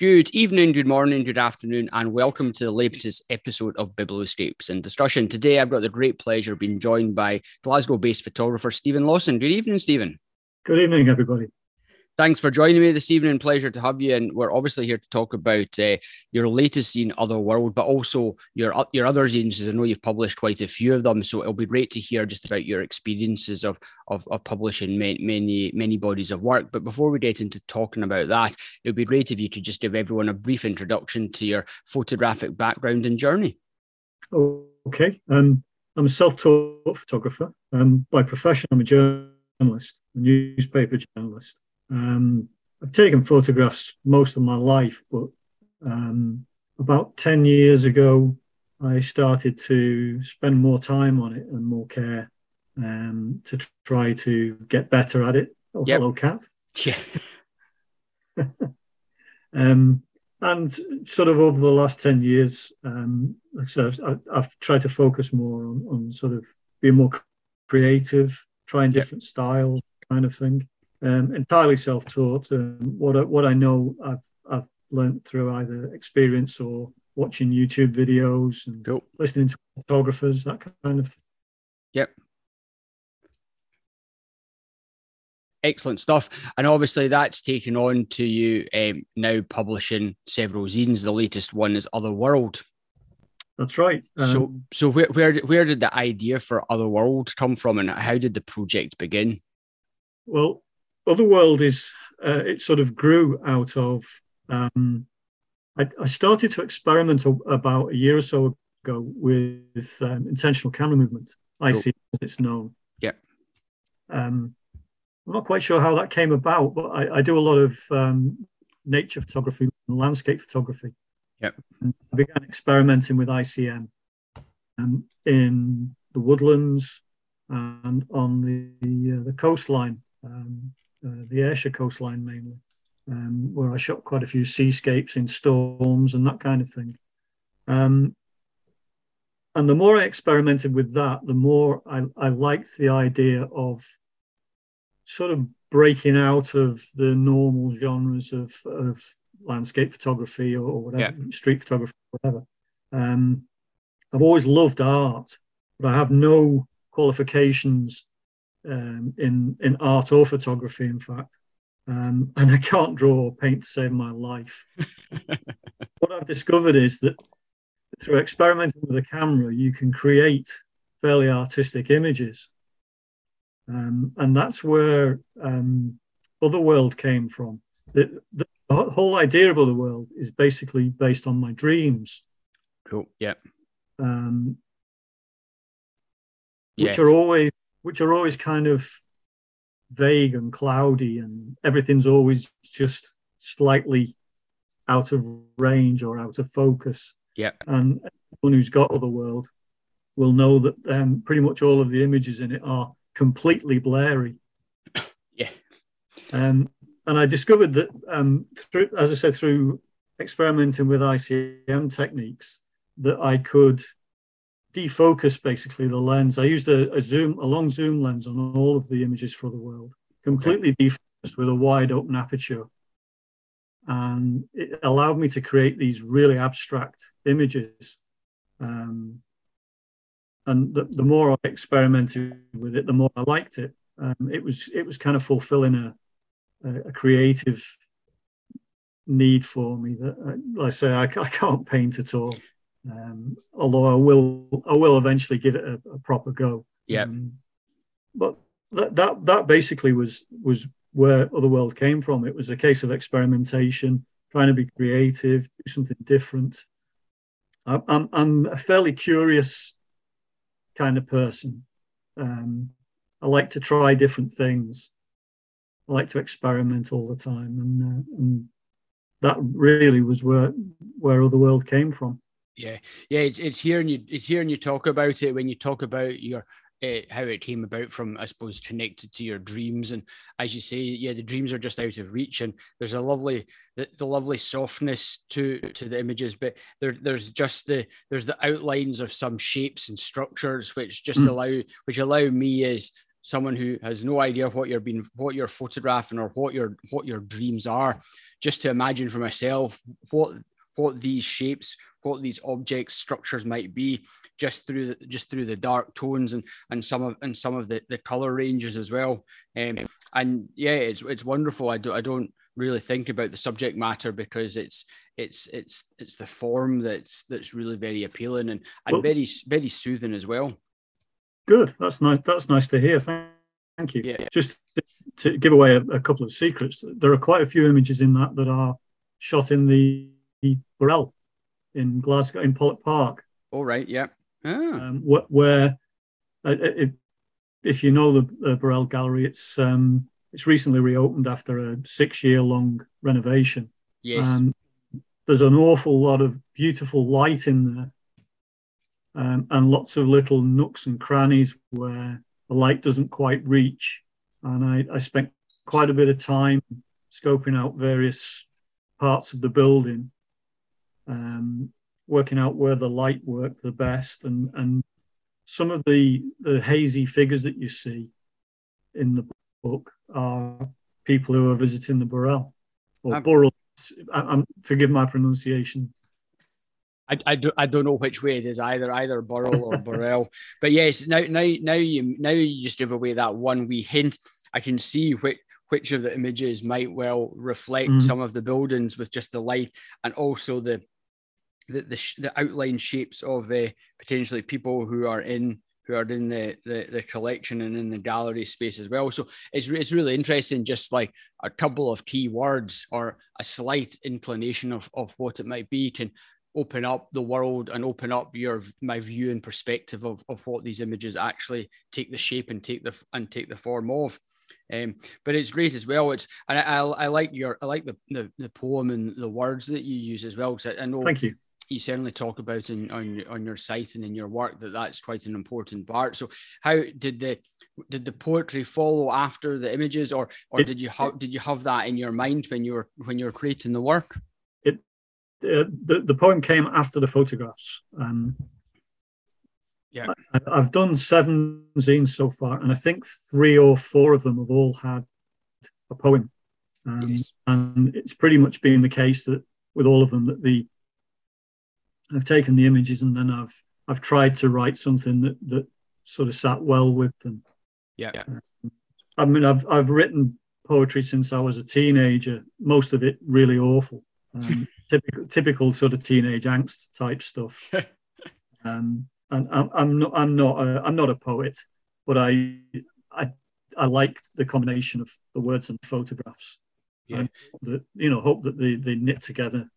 Good evening, good morning, good afternoon, and welcome to the latest episode of Biblioscapes and Discussion. Today, I've got the great pleasure of being joined by Glasgow based photographer Stephen Lawson. Good evening, Stephen. Good evening, everybody. Thanks for joining me this evening. Pleasure to have you. And we're obviously here to talk about uh, your latest zine, Otherworld, but also your your other zines. I know you've published quite a few of them, so it'll be great to hear just about your experiences of of, of publishing many, many many bodies of work. But before we get into talking about that, it would be great if you could just give everyone a brief introduction to your photographic background and journey. Okay, um, I'm a self-taught photographer. Um, by profession, I'm a journalist, a newspaper journalist. Um, I've taken photographs most of my life, but um, about 10 years ago, I started to spend more time on it and more care um, to try to get better at it. Oh, yep. hello, cat. Yeah. um, and sort of over the last 10 years, um, so I've, I've, tried to focus more on, on sort of being more creative, trying different yep. styles, kind of thing um, entirely self-taught. Um, what I, what I know, I've I've learned through either experience or watching YouTube videos and cool. listening to photographers, that kind of. Thing. Yep. Excellent stuff, and obviously that's taken on to you um, now publishing several zines. The latest one is Otherworld. That's right. Um, so, so where where where did the idea for Otherworld come from, and how did the project begin? Well, Otherworld is uh, it sort of grew out of. Um, I, I, started to experiment a, about a year or so ago with um, intentional camera movement, ICM as it's known. Yeah. Um, I'm not quite sure how that came about, but I, I do a lot of um, nature photography and landscape photography. Yep. And I began experimenting with ICM um, in the woodlands and on the uh, the coastline. Um, uh, the Ayrshire coastline mainly, um, where I shot quite a few seascapes in storms and that kind of thing. Um, and the more I experimented with that, the more I, I liked the idea of sort of breaking out of the normal genres of, of landscape photography or, whatever, yeah. street photography, whatever. Um, I've always loved art, but I have no qualifications um, in in art or photography, in fact. Um, and I can't draw or paint to save my life. what I've discovered is that through experimenting with a camera, you can create fairly artistic images. Um, and that's where um, Otherworld came from. The, the, whole idea of Otherworld is basically based on my dreams. Cool. Yeah. Um, which are always which are always kind of vague and cloudy, and everything's always just slightly out of range or out of focus. Yeah. And anyone who's got Otherworld will know that um, pretty much all of the images in it are completely blurry. yeah. Um, and I discovered that, um, through, as I said, through experimenting with ICM techniques, that I could defocus basically the lens. I used a, a, zoom, a long zoom lens on all of the images for the world, completely okay. defocused with a wide open aperture. And it allowed me to create these really abstract images. Um, and the, the, more I experimented with it, the more I liked it. Um, it was it was kind of fulfilling a, a, a creative need for me that, uh, like I say, I, I can't paint at all. Um, although I will, I will eventually give it a, a proper go. Yeah. Um, but that, that that basically was was where Otherworld came from. It was a case of experimentation, trying to be creative, do something different. I, I'm I'm a fairly curious kind of person. Um, I like to try different things. I like to experiment all the time, and, uh, and that really was where where Otherworld came from. Yeah, yeah, it's it's hearing you it's hearing you talk about it when you talk about your uh, how it came about from I suppose connected to your dreams and as you say, yeah, the dreams are just out of reach and there's a lovely the, the lovely softness to to the images, but there there's just the there's the outlines of some shapes and structures which just mm. allow which allow me as someone who has no idea what you're being what you're photographing or what your what your dreams are just to imagine for myself what what these shapes what these objects structures might be just through the, just through the dark tones and and some of and some of the, the color ranges as well. Um, and yeah it's it's wonderful. I do i don't really think about the subject matter because it's it's it's it's the form that's that's really very appealing and and well, very very soothing as well. Good. That's nice that's nice to hear. Thank, thank you. Yeah. just to, give away a, a, couple of secrets there are quite a few images in that that are shot in the Burrell in Glasgow in Pollok Park all right yeah ah. um, wh- where uh, it, if you know the uh, Burrell Gallery, it's um, it's recently reopened after a six-year long renovation. Yes. Um, there's an awful lot of beautiful light in there, um, and lots of little nooks and crannies where the light doesn't quite reach. And I, I spent quite a bit of time scoping out various parts of the building, um, working out where the light worked the best, and and some of the the hazy figures that you see in the book are people who are visiting the Burrell or um, Burrell. I'm, forgive my pronunciation. I, I, do, I don't know which way it is either, either Burrell or Burrell. But yes, now now now you now you just give away that one wee hint. I can see which which of the images might well reflect mm. some of the buildings with just the light and also the the the, the outline shapes of uh, potentially people who are in who are in the, the, the collection and in the gallery space as well. So it's, it's really interesting, just like a couple of key words or a slight inclination of, of what it might be can open up the world and open up your my view and perspective of, of what these images actually take the shape and take the and take the form of. Um, but it's great as well. It's and I, I, I like your I like the, the, the poem and the words that you use as well because I, I know. Thank you you certainly talk about in on on your site and in your work that that's quite an important part. So how did the did the poetry follow after the images, or or it, did you have did you have that in your mind when you were when you were creating the work? It uh, the the poem came after the photographs. Um, yeah, I, have done seven zines so far, and I think three or four of them have all had a poem. Um, yes. And it's pretty much been the case that with all of them that the I've taken the images and then I've I've tried to write something that that sort of sat well with them. Yeah. Um, I mean, I've I've written poetry since I was a teenager. Most of it really awful, um, typical typical sort of teenage angst type stuff. um, and I'm, I'm not I'm not a, I'm not a poet, but I I I liked the combination of the words and photographs. Yeah. And you know, hope that they, they knit together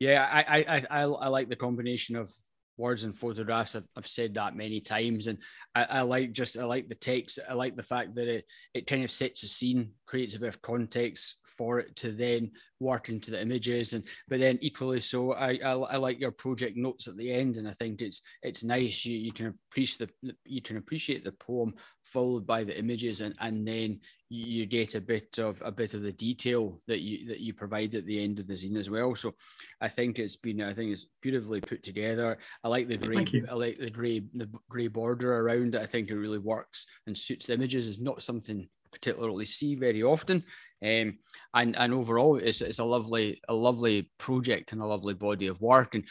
yeah, I, I I I like the combination of words and photographs. I've, I've said that many times, and I, I, like just I like the text. I like the fact that it it kind of sets a scene, creates a bit of context for it to then work into the images, and but then equally so, I I, I like your project notes at the end, and I think it's it's nice. You you can appreciate the you can appreciate the poem followed by the images, and and then you get a bit of a bit of the detail that you that you provide at the end of the zine as well. So I think it's been I think it's beautifully put together. I like the gray I like the gray the gray border around it. I think it really works and suits the images. Is not something particularly see very often. Um, and and overall, it's, it's a lovely a lovely project and a lovely body of work. And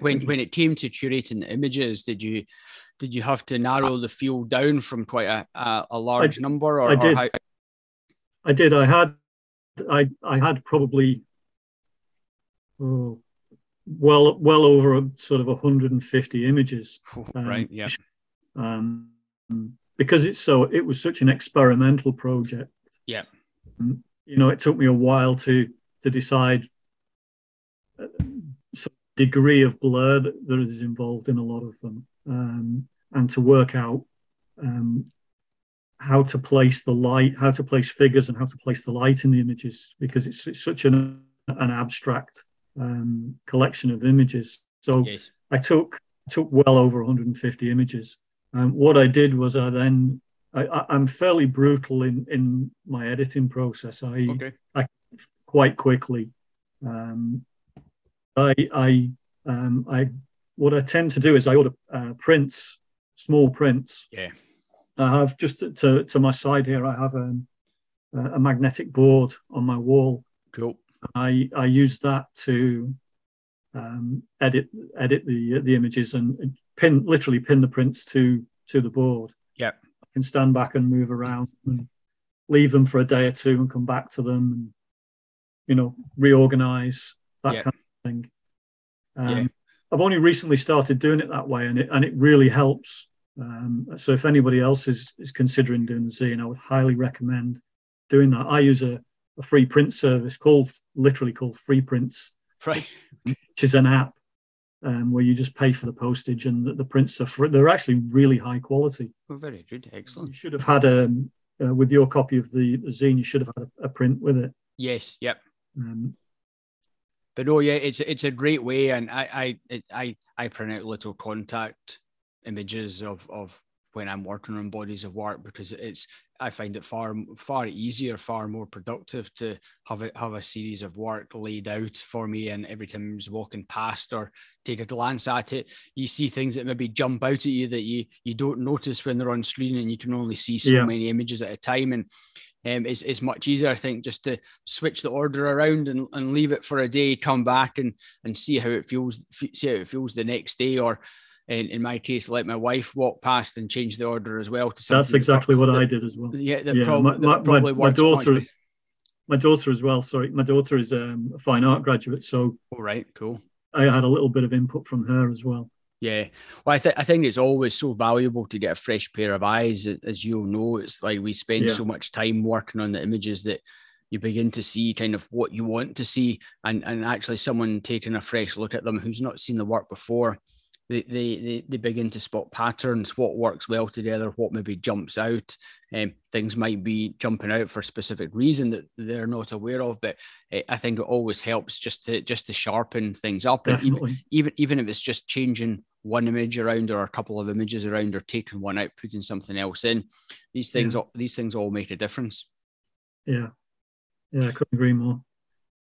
when when it came to curating the images, did you did you have to narrow the field down from quite a, a, a large I, number? Or, I did. Or how, I did. I had, I, I had probably, oh, well, well over a, sort of 150 images. Um, right. Yeah. Um, because it's so, it was such an experimental project. Yeah. Um, you know, it took me a while to to decide uh, some degree of blur that, that is involved in a lot of them, um, and to work out um, how to place the light, how to place figures, and how to place the light in the images because it's, it's such an an abstract um, collection of images. So yes. I took took well over 150 images. Um, what I did was I then I, am fairly brutal in in my editing process. I, okay. I quite quickly. Um, I I um, I what I tend to do is I order uh, prints, small prints. Yeah I have just to, to, to my side here. I have a, a magnetic board on my wall. Cool. I I use that to um, edit edit the the images and pin literally pin the prints to to the board. Yeah. I can stand back and move around and leave them for a day or two and come back to them and you know reorganize that Yeah. kind of thing. Um, Yeah. I've only recently started doing it that way, and it and it really helps. Um, so if anybody else is is considering doing the zine, I would highly recommend doing that. I use a, a free print service called literally called Free Prints, Right. which is an app um, where you just pay for the postage and the, the prints are free. They're actually really high quality. Oh, very good. Excellent. You should have had a uh, with your copy of the, the zine. You should have had a, a print with it. Yes. Yep. Um, But oh yeah, it's it's a great way, and I I it, I I print out little contact images of of when I'm working on bodies of work because it's I find it far far easier, far more productive to have it have a series of work laid out for me, and every time I'm walking past or take a glance at it, you see things that maybe jump out at you that you you don't notice when they're on screen, and you can only see so Yeah. many images at a time, and um, it's, it's much easier, I think, just to switch the order around and, and leave it for a day, come back and and see how it feels, see how it feels the next day, or in, in my case, let my wife walk past and change the order as well. To that's that exactly what prob- I did as well. Yeah, that, Yeah, prob- my- my- my- probably my much daughter-. My daughter as well. Sorry, my daughter is um, a fine art graduate, so All right, cool. I had a little bit of input from her as well. Yeah. Well, I, th- I think it's always so valuable to get a fresh pair of eyes. As you'll know, it's like we spend Yeah. so much time working on the images that you begin to see kind of what you want to see. And, and actually, someone taking a fresh look at them who's not seen the work before, they, they, they, they begin to spot patterns, what works well together, what maybe jumps out. Um, things might be jumping out for a specific reason that they're not aware of. But eh, I think it always helps just to just to sharpen things up. And even, Definitely. even even if it's just changing one image around or a couple of images around or taking one out putting something else in these things all these things all make a difference Yeah. Yeah, I couldn't agree more.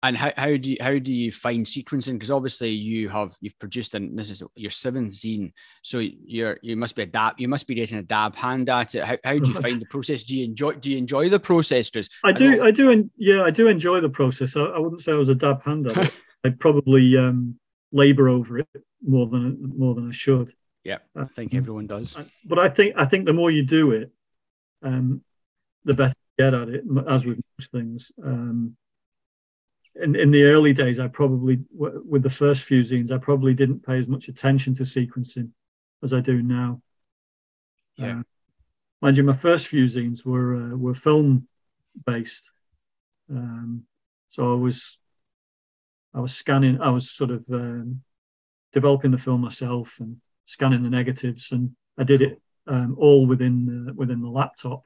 And how, how do you how do you find sequencing because obviously you have you've produced and this is your seventh zine so you're you must be a dab you must be getting a dab hand at it how, how do you find the process do you enjoy do you enjoy the process Because I do, know- I do, yeah, I do enjoy the process. I, I wouldn't say I was a dab hand at it. I probably um, labor over it more than more than I should. yeah i think Um, everyone does I- But I think I think the more you do it, um, the better you get at it. As with most things, um, in in the early days, I probably w- with the first few zines, I probably didn't pay as much attention to sequencing as I do now. Yeah. Uh, mind you, my first few zines were uh, were film based, um, so I was I was scanning. I was sort of um, developing the film myself and scanning the negatives, and I did it um, all within the, within the laptop.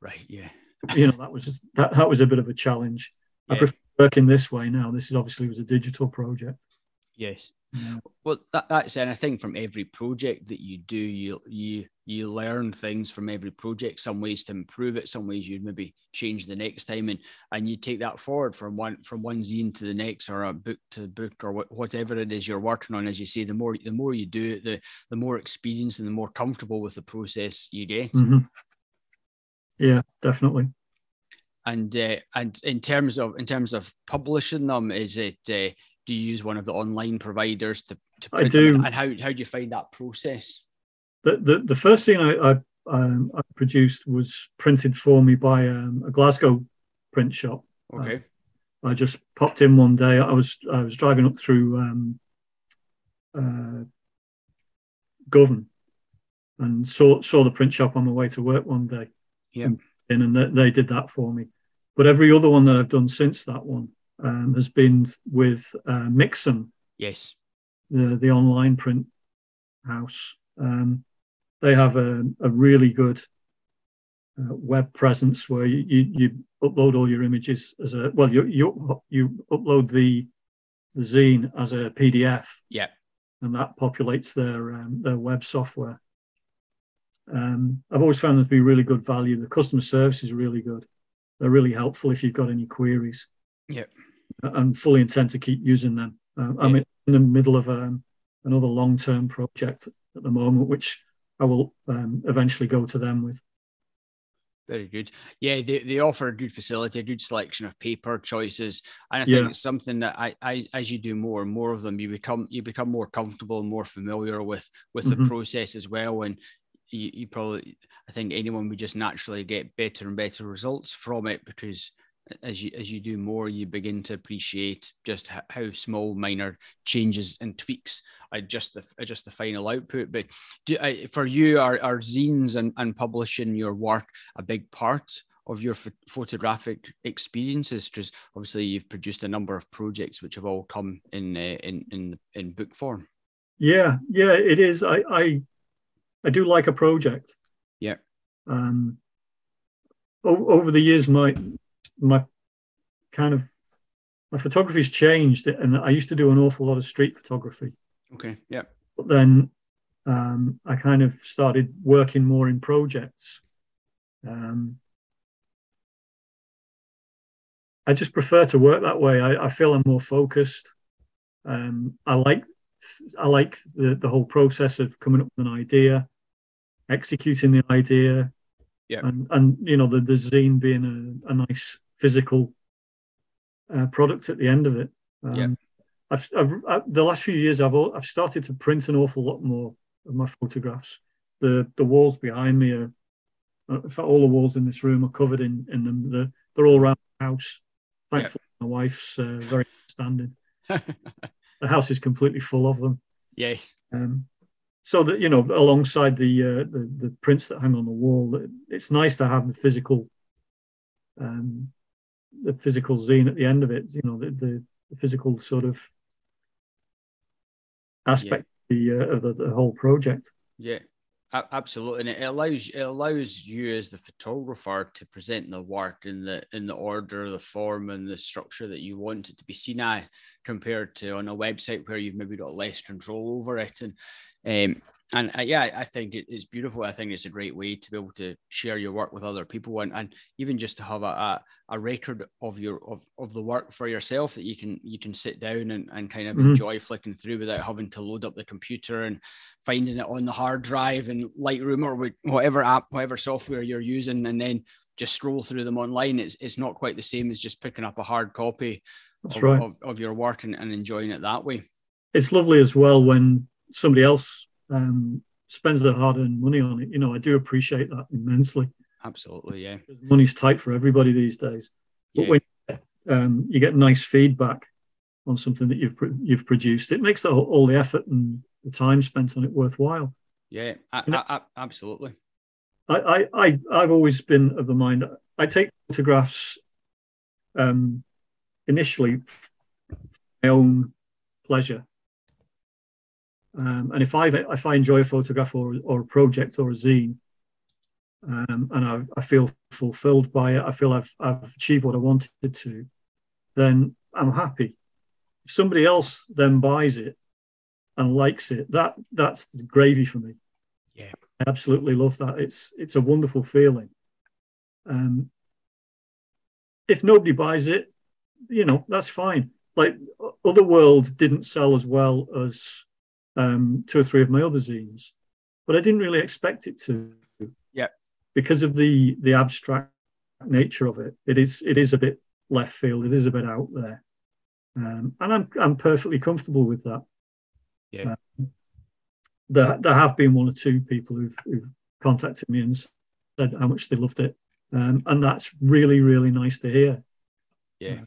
right yeah You know, that was just, that that was a bit of a challenge. I prefer working this way now. This is obviously was a digital project. yes Yeah. Well, that, that's and I think from every project that you do, you you you learn things from every project. Some ways to improve it, some ways you'd maybe change the next time, and and you take that forward from one from one zine to the next, or a book to book, or wh- whatever it is you're working on. As you say, the more the more you do it, the the more experience and the more comfortable with the process you get. Mhm. Yeah, definitely. And uh, and in terms of in terms of publishing them, is it uh, do you use one of the online providers to to I print them? do. And how how do you find that process? The the, the first thing I I, um, I produced was printed for me by um, a Glasgow print shop. Okay. I just popped in one day. I was I was driving up through um, uh, Govan and saw saw the print shop on my way to work one day. Yeah. And, and they, they did that for me. But every other one that I've done since that one um, has been with uh, Mixam, Yes. the the online print house. Um, they have a, a really good uh, web presence where you, you, you upload all your images as a well you you you upload the the zine as a PDF Yeah. and that populates their um, their web software. Um, I've always found them to be really good value. The customer service is really good. They're really helpful if you've got any queries. Yeah. And fully intend to keep using them. Um, I'm in the middle of um, another long term project at the moment, which I will um, eventually go to them with. Very good. Yeah, they, they offer a good facility, a good selection of paper choices, and I think yeah. it's something that I, I, as you do more and more of them, you become you become more comfortable and more familiar with with mm-hmm. the process as well. And you, you probably, I think anyone would just naturally get better and better results from it because as you as you do more, you begin to appreciate just how small minor changes and tweaks adjust the adjust the final output. But do, I, for you, are, are zines and, and publishing your work a big part of your ph- photographic experiences? Because obviously you've produced a number of projects which have all come in uh, in in in book form. Yeah, yeah, it is. I I, I do like a project. Yeah. Um, over the years, my my kind of my photography's changed, and I used to do an awful lot of street photography. Okay. Yeah. But then um, I kind of started working more in projects. Um, I just prefer to work that way. I, I feel I'm more focused. Um, I like I like the, the whole process of coming up with an idea, executing the idea, yeah, and and you know the, the zine being a, a nice physical uh, product at the end of it. Um, yeah. I've, I've, I, the last few years, I've I've started to print an awful lot more of my photographs. The the walls behind me are, uh, in fact, all the walls in this room are covered in in them. They're, they're all around the house. Thankfully, yeah. my wife's uh, very standing. the house is completely full of them. Yes. Um, so that you know, alongside the, uh, the the prints that hang on the wall, it's nice to have the physical um, the physical zine at the end of it. You know, the, the, the physical sort of aspect yeah. of, the, uh, of the, the, whole project. Yeah, absolutely, and it allows it allows you as the photographer to present the work in the in the order, the form, and the structure that you want it to be seen at, compared to on a website where you've maybe got less control over it. And um, and uh, yeah, I think it is beautiful. I think it's a great way to be able to share your work with other people, and, and even just to have a, a, a record of your of, of the work for yourself that you can you can sit down and, and kind of mm-hmm. enjoy flicking through without having to load up the computer and finding it on the hard drive and Lightroom or whatever app, whatever software you're using, and then just scroll through them online. It's it's not quite the same as just picking up a hard copy of, right. of, of, your work and, and enjoying it that way. It's lovely as well when somebody else um, spends their hard-earned money on it. You know, I do appreciate that immensely. Absolutely, yeah. Money's tight for everybody these days, but yeah. when um, you get nice feedback on something that you've you've produced, it makes the, all the effort and the time spent on it worthwhile. Yeah, I, I, I, absolutely. I, I, I've always been of the mind I take photographs um, initially for my own pleasure. Um, and if I if I enjoy a photograph or, or a project or a zine, um, and I, I, feel fulfilled by it, I feel I've I've achieved what I wanted to, then I'm happy. If somebody else then buys it and likes it, that that's the gravy for me. Yeah, I absolutely love that. It's it's a wonderful feeling. Um, if nobody buys it, you know that's fine. Like Otherworld didn't sell as well as um, two or three of my other zines, but I didn't really expect it to. Yeah. Because of the the abstract nature of it, it is it is a bit left field. It is a bit out there, um, and I'm I'm perfectly comfortable with that. Yeah. Um, there, there have been one or two people who've, who've contacted me and said how much they loved it, um, and that's really really nice to hear. Yeah.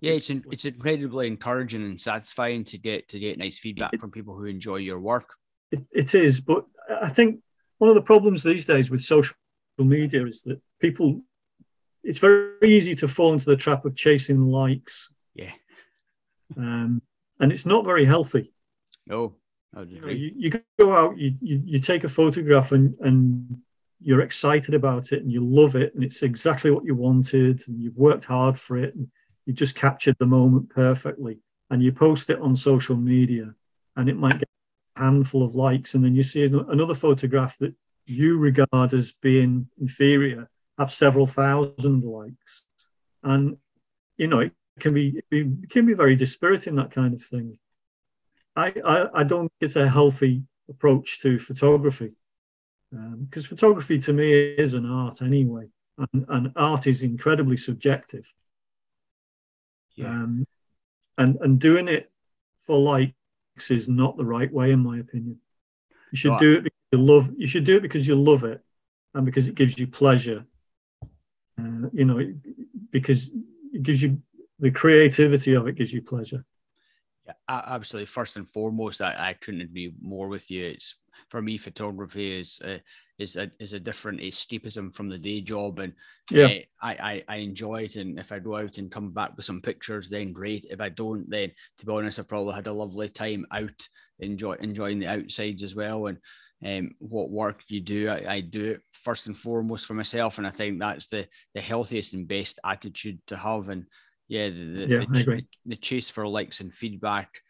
Yeah, it's it's incredibly encouraging and satisfying to get to get nice feedback from people who enjoy your work. It, it is, but I think one of the problems these days with social media is that people it's very easy to fall into the trap of chasing likes. Yeah. Um, and it's not very healthy. No, you, know, you, you, go out, you, you, you take a photograph and, and you're excited about it and you love it and it's exactly what you wanted and you've worked hard for it. And you just captured the moment perfectly and you post it on social media and it might get a handful of likes. And then you see another photograph that you regard as being inferior have several thousand likes. And you know it can be it can be very dispiriting that kind of thing. I i, I don't think it's a healthy approach to photography because um, photography to me is an art anyway. And, and art is incredibly subjective. Yeah. Um, and and doing it for likes is not the right way, in my opinion. You should I- do it because you love. You should do it because you love it, and because it gives you pleasure. Uh, you know, because it gives you the creativity of it gives you pleasure. Yeah, absolutely. First and foremost, I, I couldn't agree more with you. It's for me, photography is uh, is a is a different escapism from the day job, and Yeah. uh, I, I I enjoy it. And if I go out and come back with some pictures, then great. If I don't, then to be honest, I probably had a lovely time out, enjoy enjoying the outsides as well. And um, what work you do, I, I do it first and foremost for myself, and I think that's the the healthiest and best attitude to have. And yeah, the, the, Yeah, the, the chase for likes and feedback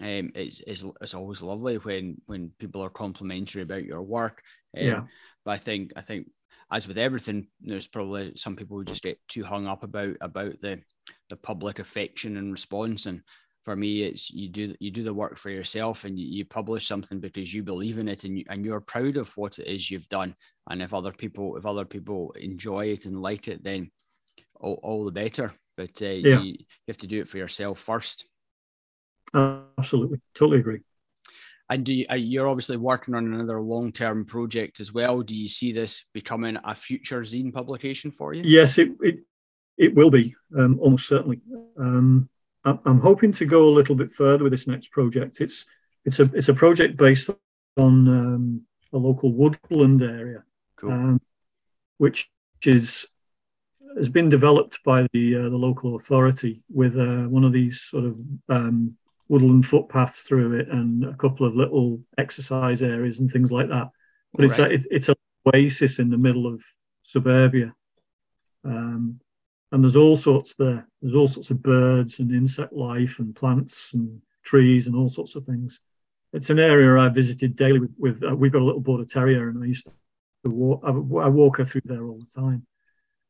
um, it's, it's, it's always lovely when when people are complimentary about your work. Um, Yeah. But I think I think as with everything, there's probably some people who just get too hung up about about the the public affection and response. And for me, it's you do you do the work for yourself and you, you publish something because you believe in it and you, and you're proud of what it is you've done. And if other people if other people enjoy it and like it, then all, all the better. But uh, Yeah. you, you have to do it for yourself first. Absolutely, totally agree. And do you, uh, you're obviously working on another long-term project as well. Do you see this becoming a future zine publication for you? Yes, it it, it will be um, almost certainly. Um, I'm, I'm hoping to go a little bit further with this next project. It's it's a it's a project based on um, a local woodland area, Cool. um, which is has been developed by the uh, the local authority with uh, one of these sort of um, woodland footpaths through it and a couple of little exercise areas and things like that. But it's a, it, it's a oasis in the middle of suburbia, um, and there's all sorts there. There's all sorts of birds and insect life and plants and trees and all sorts of things. It's an area I visited daily with. with uh, we've got a little border terrier, and I used to walk. I, I walk her through there all the time.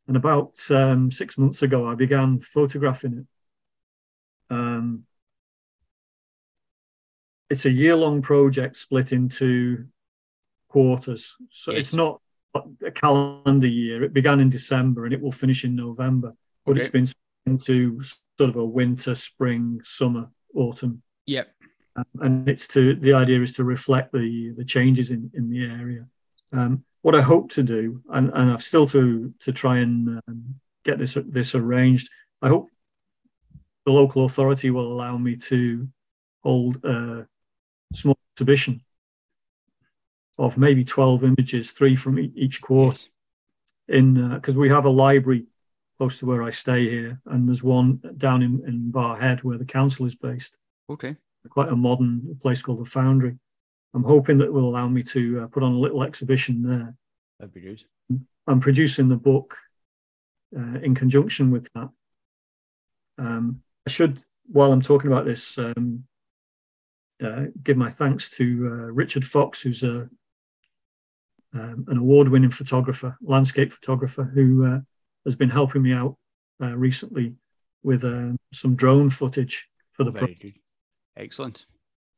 And about um, six months ago, I began photographing it. Um, it's a year-long project split into quarters, so Yes. it's not a calendar year. It began in December and it will finish in November, but it's been split into sort of a winter, spring, summer, autumn Yep. um, and it's to the idea is to reflect the the changes in in the area. Um, what I hope to do, and, and I've still to to try and um, get this this arranged. I hope the local authority will allow me to hold a small exhibition of maybe twelve images, three from each quarter in because we have a library close to where I stay here, and there's one down in, in Barrhead where the council is based Okay. quite a modern place called the Foundry. I'm hoping that will allow me to uh, put on a little exhibition there. That'd be good. I'm producing the book uh, in conjunction with that. Um, I should, while I'm talking about this, um, uh, give my thanks to uh, Richard Fox, who's a um, an award-winning photographer, landscape photographer, who uh, has been helping me out uh, recently with um, some drone footage for the Very good. Excellent.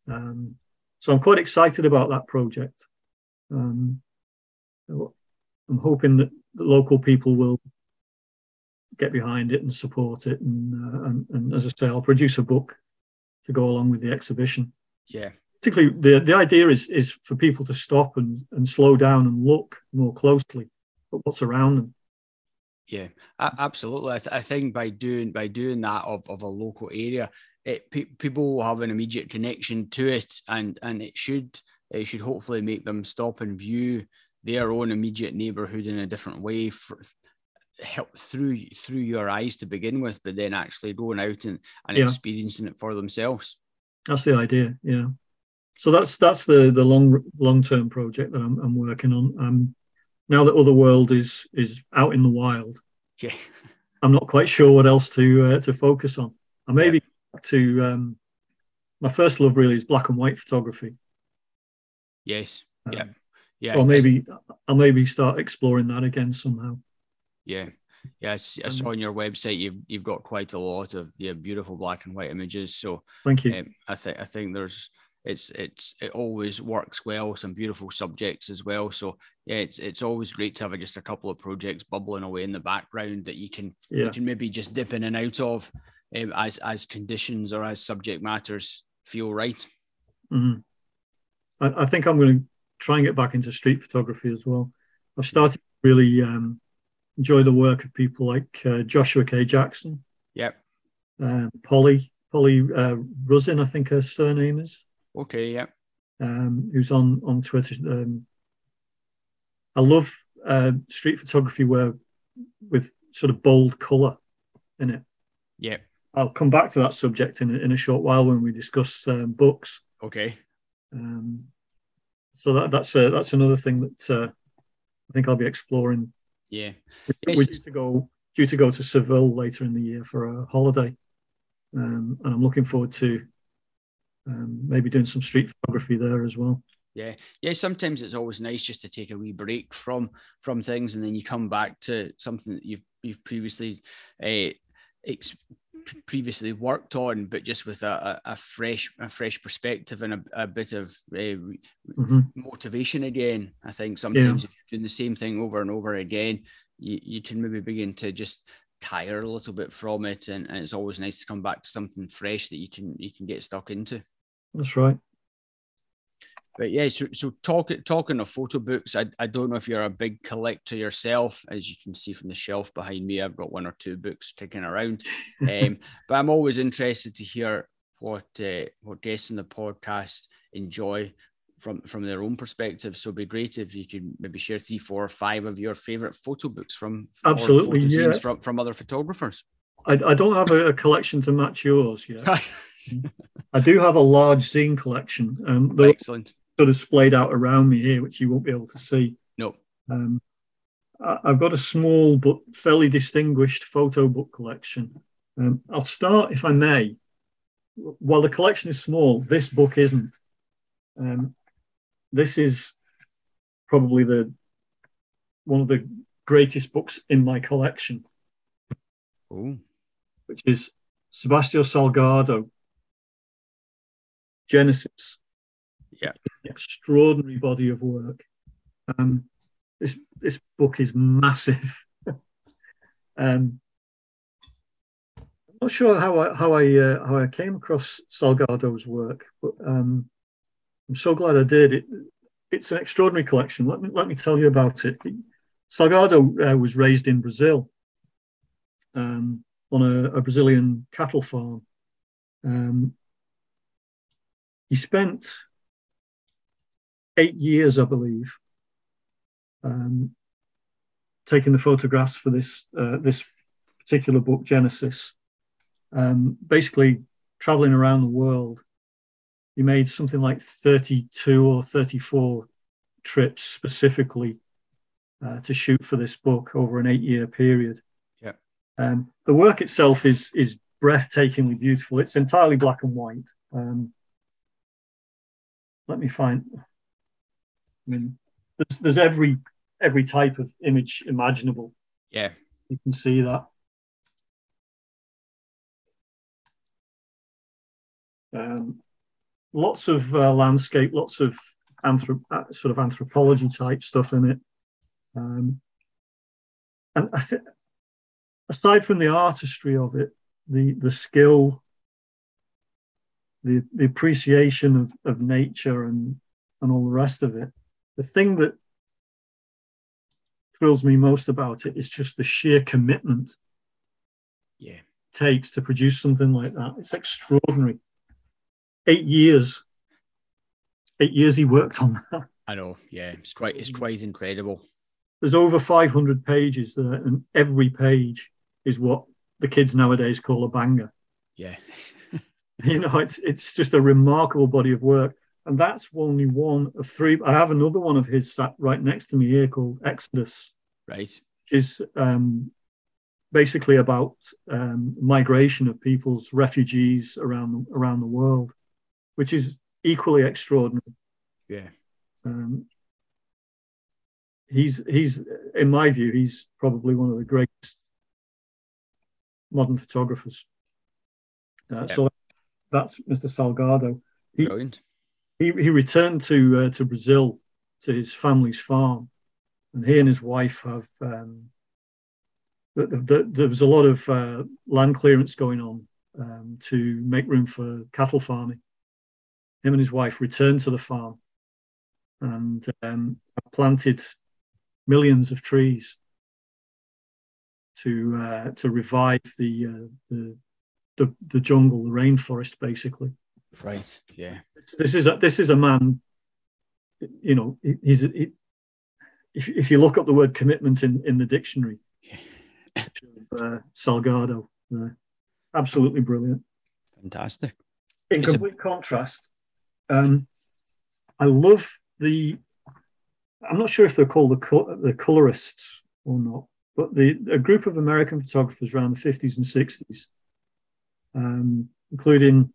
Um, so I'm quite excited about that project. Um, I'm hoping that the local people will get behind it and support it. And, uh, and, and as I say, I'll produce a book to go along with the exhibition. Yeah. Particularly, the, the idea is, is for people to stop and, and slow down and look more closely at what's around them. Yeah, absolutely. I, th- I think by doing by doing that of, of a local area, it pe- people will have an immediate connection to it, and and it should it should hopefully make them stop and view their own immediate neighborhood in a different way for, help through through your eyes to begin with, but then actually going out and, and Yeah. experiencing it for themselves. That's the idea. Yeah. So that's that's the the long long term project that I'm, I'm working on. Um, now that Otherworld is is out in the wild, Yeah, I'm not quite sure what else to uh, to focus on. I maybe back to um, my first love really is black and white photography. yes, Um, yeah, yeah. so maybe I'll maybe start exploring that again somehow. Yeah, yeah. I s- I Um, saw on your website you've you've got quite a lot of yeah beautiful black and white images. So Thank you. um, I think I think there's it's it's it always works well. Some beautiful subjects as well. So yeah, it's it's always great to have just a couple of projects bubbling away in the background that you can yeah. you can maybe just dip in and out of um, as as conditions or as subject matters feel right. Mm-hmm. I, I, think I'm going to try and get back into street photography as well. I've started really um, enjoy the work of people like uh, Joshua K. Jackson. Yep. Uh, Polly Polly uh, Rusin, I think her surname is. Okay. Yep. Um, who's on on Twitter? Um, I love uh, street photography where with sort of bold color in it. Yep. I'll come back to that subject in, in a short while when we discuss um, books. Okay. Um, so that, that's uh, that's another thing that uh, I think I'll be exploring. Yeah, we're due to go due to go to Seville later in the year for a holiday, um, and I'm looking forward to um, maybe doing some street photography there as well. Yeah, yeah. Sometimes it's always nice just to take a wee break from from things, and then you come back to something that you've you've previously uh, ex- previously worked on, but just with a, a, fresh a fresh perspective and a, a bit of uh, mm-hmm. motivation again. I think sometimes yeah. if you're doing the same thing over and over again, you, you can maybe begin to just tire a little bit from it, and, and it's always nice to come back to something fresh that you can you can get stuck into. That's right. But yeah, so so talk, talking of photo books, I, I don't know if you're a big collector yourself. As you can see from the shelf behind me, I've got one or two books kicking around. um, but I'm always interested to hear what uh, what guests in the podcast enjoy from from their own perspective. So it'd be great if you could maybe share three, four, or five of your favorite photo books from absolutely yeah. from from other photographers. I, I don't have a, a, collection to match yours yet. I do have a large zine collection. Um, Excellent sort of splayed out around me here, which you won't be able to see. No. Um, I've got a small but fairly distinguished photo book collection. Um, I'll start, if I may. While the collection is small, this book isn't. Um, this is probably the one of the greatest books in my collection, Ooh. which is Sebastião Salgado, Genesis, yeah. Extraordinary body of work. Um, this this book is massive. um, I'm not sure how I how I uh, how I came across Salgado's work, but um, I'm so glad I did. It, it's an extraordinary collection. Let me let me tell you about it. Salgado uh, was raised in Brazil um, on a, a, Brazilian cattle farm. Um, he spent eight years, I believe, um, taking the photographs for this uh, this particular book, Genesis. Um, basically, traveling around the world, he made something like 32 or 34 trips specifically uh, to shoot for this book over an eight-year period. Yeah. Um, the work itself is is breathtakingly beautiful. It's entirely black and white. Um, let me find. I mean, there's, there's every every type of image imaginable. Yeah, you can see that. Um, lots of uh, landscape, lots of anthrop- uh, sort of anthropology type stuff in it. Um, and I think, aside from the artistry of it, the the skill, the the appreciation of, of nature and and all the rest of it, the thing that thrills me most about it is just the sheer commitment yeah. takes to produce something like that. It's extraordinary. Eight years. Eight years he worked on that. I know. Yeah it's quite it's quite incredible. There's over 500 pages there and every page is what the kids nowadays call a banger. Yeah. You know it's it's just a remarkable body of work and that's only one of three. I have another one of his sat right next to me here called Exodus. Right. Is um, basically about um, migration of people's refugees around around the world, which is equally extraordinary. Yeah. Um, he's he's in my view he's probably one of the greatest modern photographers. Uh, So that's Mr. Salgado. Brilliant he, he returned to uh, to Brazil to his family's farm, and he and his wife have. Um, the, the, there was a lot of uh, land clearance going on um, to make room for cattle farming. Him and his wife returned to the farm and um, planted millions of trees to uh, to revive the, uh, the, the the jungle, the rainforest, basically. Right. Yeah. This, this is a, this is a man. You know, he's he, if if you look up the word commitment in in the dictionary, uh, Salgado, uh, absolutely brilliant. Fantastic. In it's complete a... contrast, um, I love the. I'm not sure if they're called the the colorists or not, but the a group of American photographers around the 50s and 60s, um, including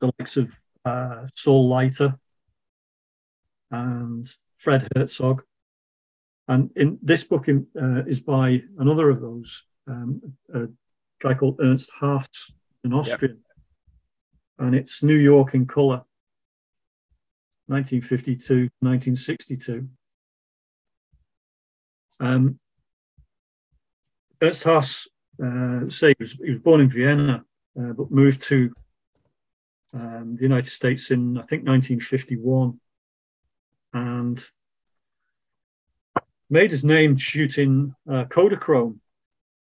the likes of uh, Saul Leiter and Fred Herzog. And in this book in, uh, is by another of those, um, a guy called Ernst Haas, an Austrian. Yep. And it's New York in color, 1952, 1962. Um, Ernst Haas, uh, say he was, he was born in Vienna, uh, but moved to um, the United States in, I think, 1951. And made his name shooting uh, Kodachrome.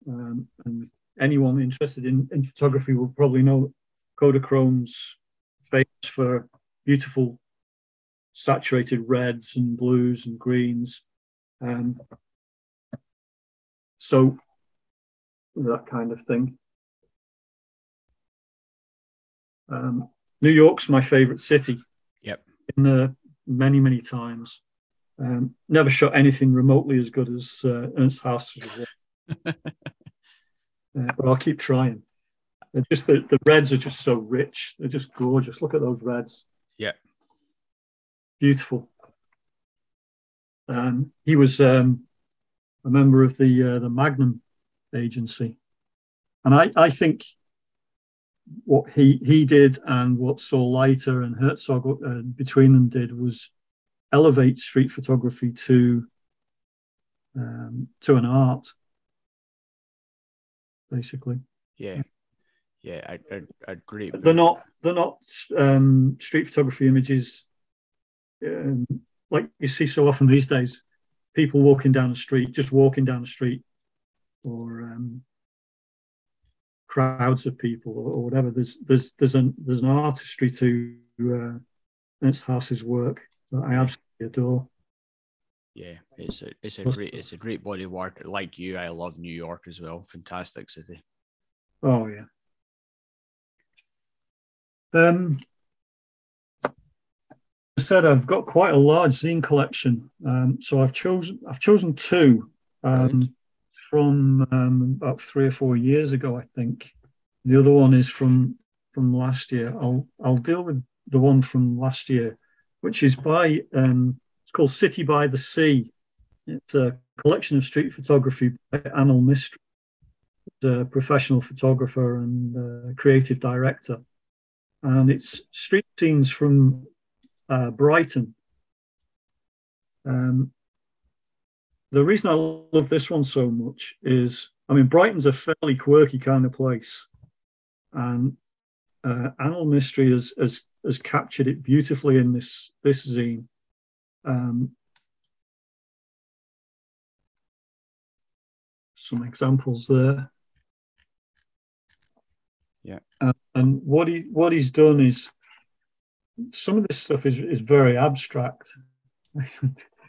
Um, and anyone interested in, in photography will probably know Kodachrome's famous for beautiful saturated reds and blues and greens. Um, so that kind of thing. Um, New York's my favorite city. Yep. In the many many times. Um, never shot anything remotely as good as uh, Ernst Haas. uh, but I'll keep trying. They're just the, the reds are just so rich. They're just gorgeous. Look at those reds. Yeah. Beautiful. Um, he was um, a member of the uh, the Magnum agency, and I, I think what he he did and what Saul Leiter and Herzog uh, between them did was elevate street photography to um, to an art, basically. Yeah, yeah, I, I, I agree. They're not they're not um, street photography images um, like you see so often these days. People walking down the street, just walking down the street, or um, crowds of people or, or, whatever. There's there's there's an there's an artistry to uh, Ernst Haas's work that I absolutely adore. Yeah, it's a it's a great it's a great body of work. Like you, I love New York as well. Fantastic city. Oh yeah. Um, I said I've got quite a large zine collection, um, so I've chosen I've chosen two. Um, from um, about three or four years ago, I think. The other one is from from last year. I'll I'll deal with the one from last year, which is by um, it's called City by the Sea. It's a collection of street photography by Anil Mistry, a professional photographer and creative director, and it's street scenes from uh, Brighton. Um, the reason I love this one so much is, I mean, Brighton's a fairly quirky kind of place, and uh, Anil Mistry has, has has captured it beautifully in this this zine. Um, some examples there. Yeah, uh, and what he what he's done is some of this stuff is is very abstract.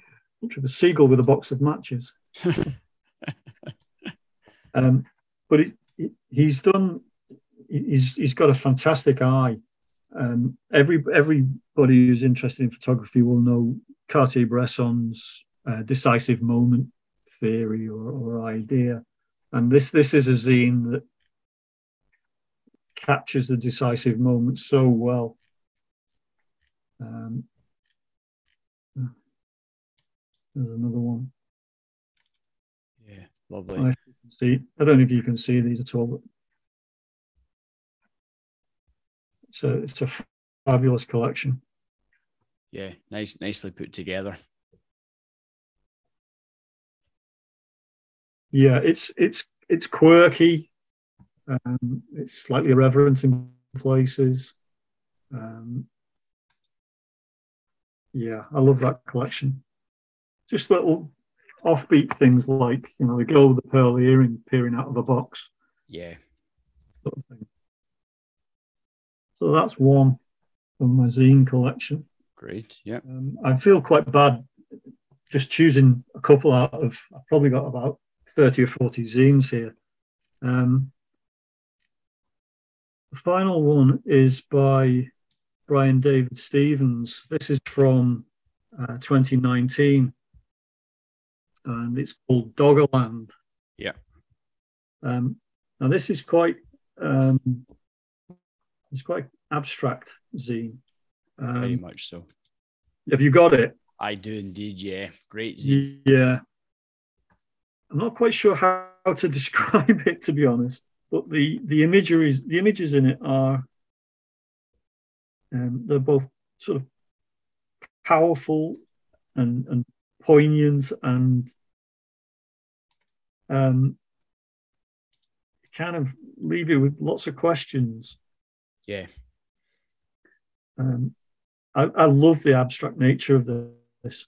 of a seagull with a box of matches. um, but it, it, he's done. He's he's got a fantastic eye. Um, every everybody who's interested in photography will know Cartier-Bresson's uh, decisive moment theory or, or idea, and this this is a zine that captures the decisive moment so well. Um, there's another one. Yeah, lovely. I, see, I don't know if you can see these at all, but it's a, it's a fabulous collection. Yeah, nice, nicely put together. Yeah, it's it's it's quirky. Um, it's slightly irreverent in places. Um, yeah, I love that collection. Just little offbeat things like you know the girl with the pearl earring peering out of a box. Yeah. Sort of so that's one from my zine collection. Great. Yeah. Um, I feel quite bad just choosing a couple out of. I've probably got about thirty or forty zines here. Um, the final one is by Brian David Stevens. This is from uh, 2019, and it's called Doggerland. Yeah. Um, now this is quite um, it's quite abstract zine. Um, Very much so. Have you got it? I do indeed. Yeah, great zine. Yeah. I'm not quite sure how to describe it, to be honest. But the the imageries, the images in it are, um, they're both sort of powerful and and poignant and um, kind of leave you with lots of questions. Yeah. Um, I, I love the abstract nature of this.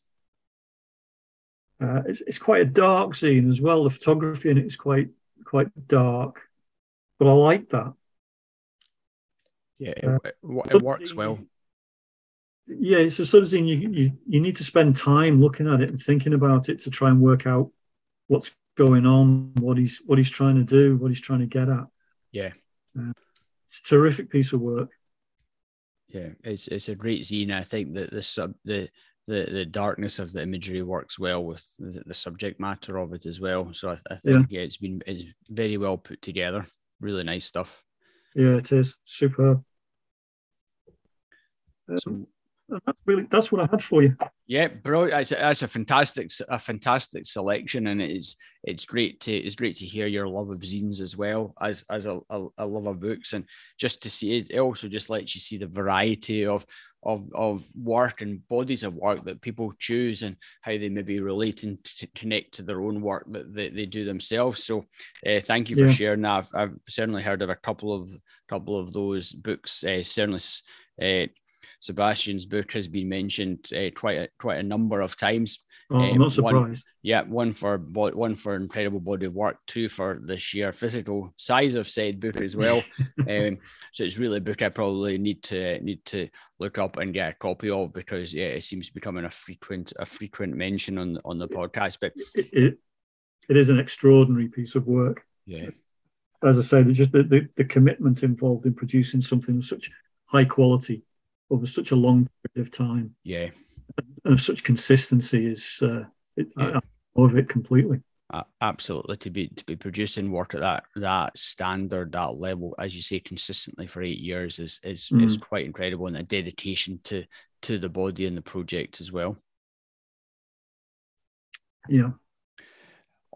Uh, it's, it's quite a dark scene as well. The photography in it is quite quite dark, but I like that. Yeah, it, uh, it, it works well. Yeah, it's a sort of thing you, you you need to spend time looking at it and thinking about it to try and work out what's going on, what he's what he's trying to do, what he's trying to get at. Yeah, uh, it's a terrific piece of work. Yeah, it's it's a great zine. I think that the sub the the the darkness of the imagery works well with the, the subject matter of it as well. So I, I think yeah. yeah. it's been it's very well put together. Really nice stuff. Yeah, it is superb. So that's really that's what I had for you. Yeah, bro, that's a, that's a fantastic a fantastic selection, and it's it's great to it's great to hear your love of zines as well as as a, a, a love of books, and just to see it, it also just lets you see the variety of of of work and bodies of work that people choose and how they maybe relate and t- connect to their own work that they, they do themselves. So, uh, thank you for yeah. sharing that. I've, I've certainly heard of a couple of couple of those books. Uh, certainly. Uh, Sebastian's book has been mentioned uh, quite a, quite a number of times. Oh, I'm not surprised. One, yeah, one for one for incredible body of work, two for the sheer physical size of said book as well. um, so it's really a book I probably need to need to look up and get a copy of because yeah, it seems to be becoming a frequent a frequent mention on on the podcast. But it, it, it is an extraordinary piece of work. Yeah. As I say, just the, the, the commitment involved in producing something of such high quality over such a long period of time. Yeah. And of such consistency is uh, it, yeah. I love it completely. Uh, absolutely to be to be producing work at that that standard that level as you say consistently for eight years is is mm. is quite incredible and a dedication to to the body and the project as well yeah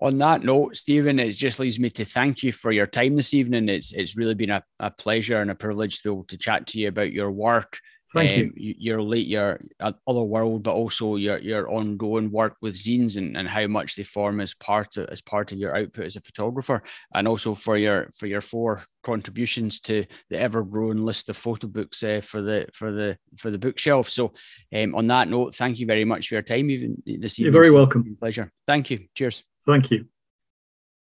on that note, Stephen, it just leaves me to thank you for your time this evening. It's it's really been a, a pleasure and a privilege to be able to chat to you about your work Thank um, you. Your late, your Otherworld, but also your your ongoing work with zines and, and how much they form as part of as part of your output as a photographer, and also for your for your four contributions to the ever growing list of photo books uh, for the for the for the bookshelf. So, um, on that note, thank you very much for your time, even this evening. You're very welcome. Pleasure. Thank you. Cheers. Thank you.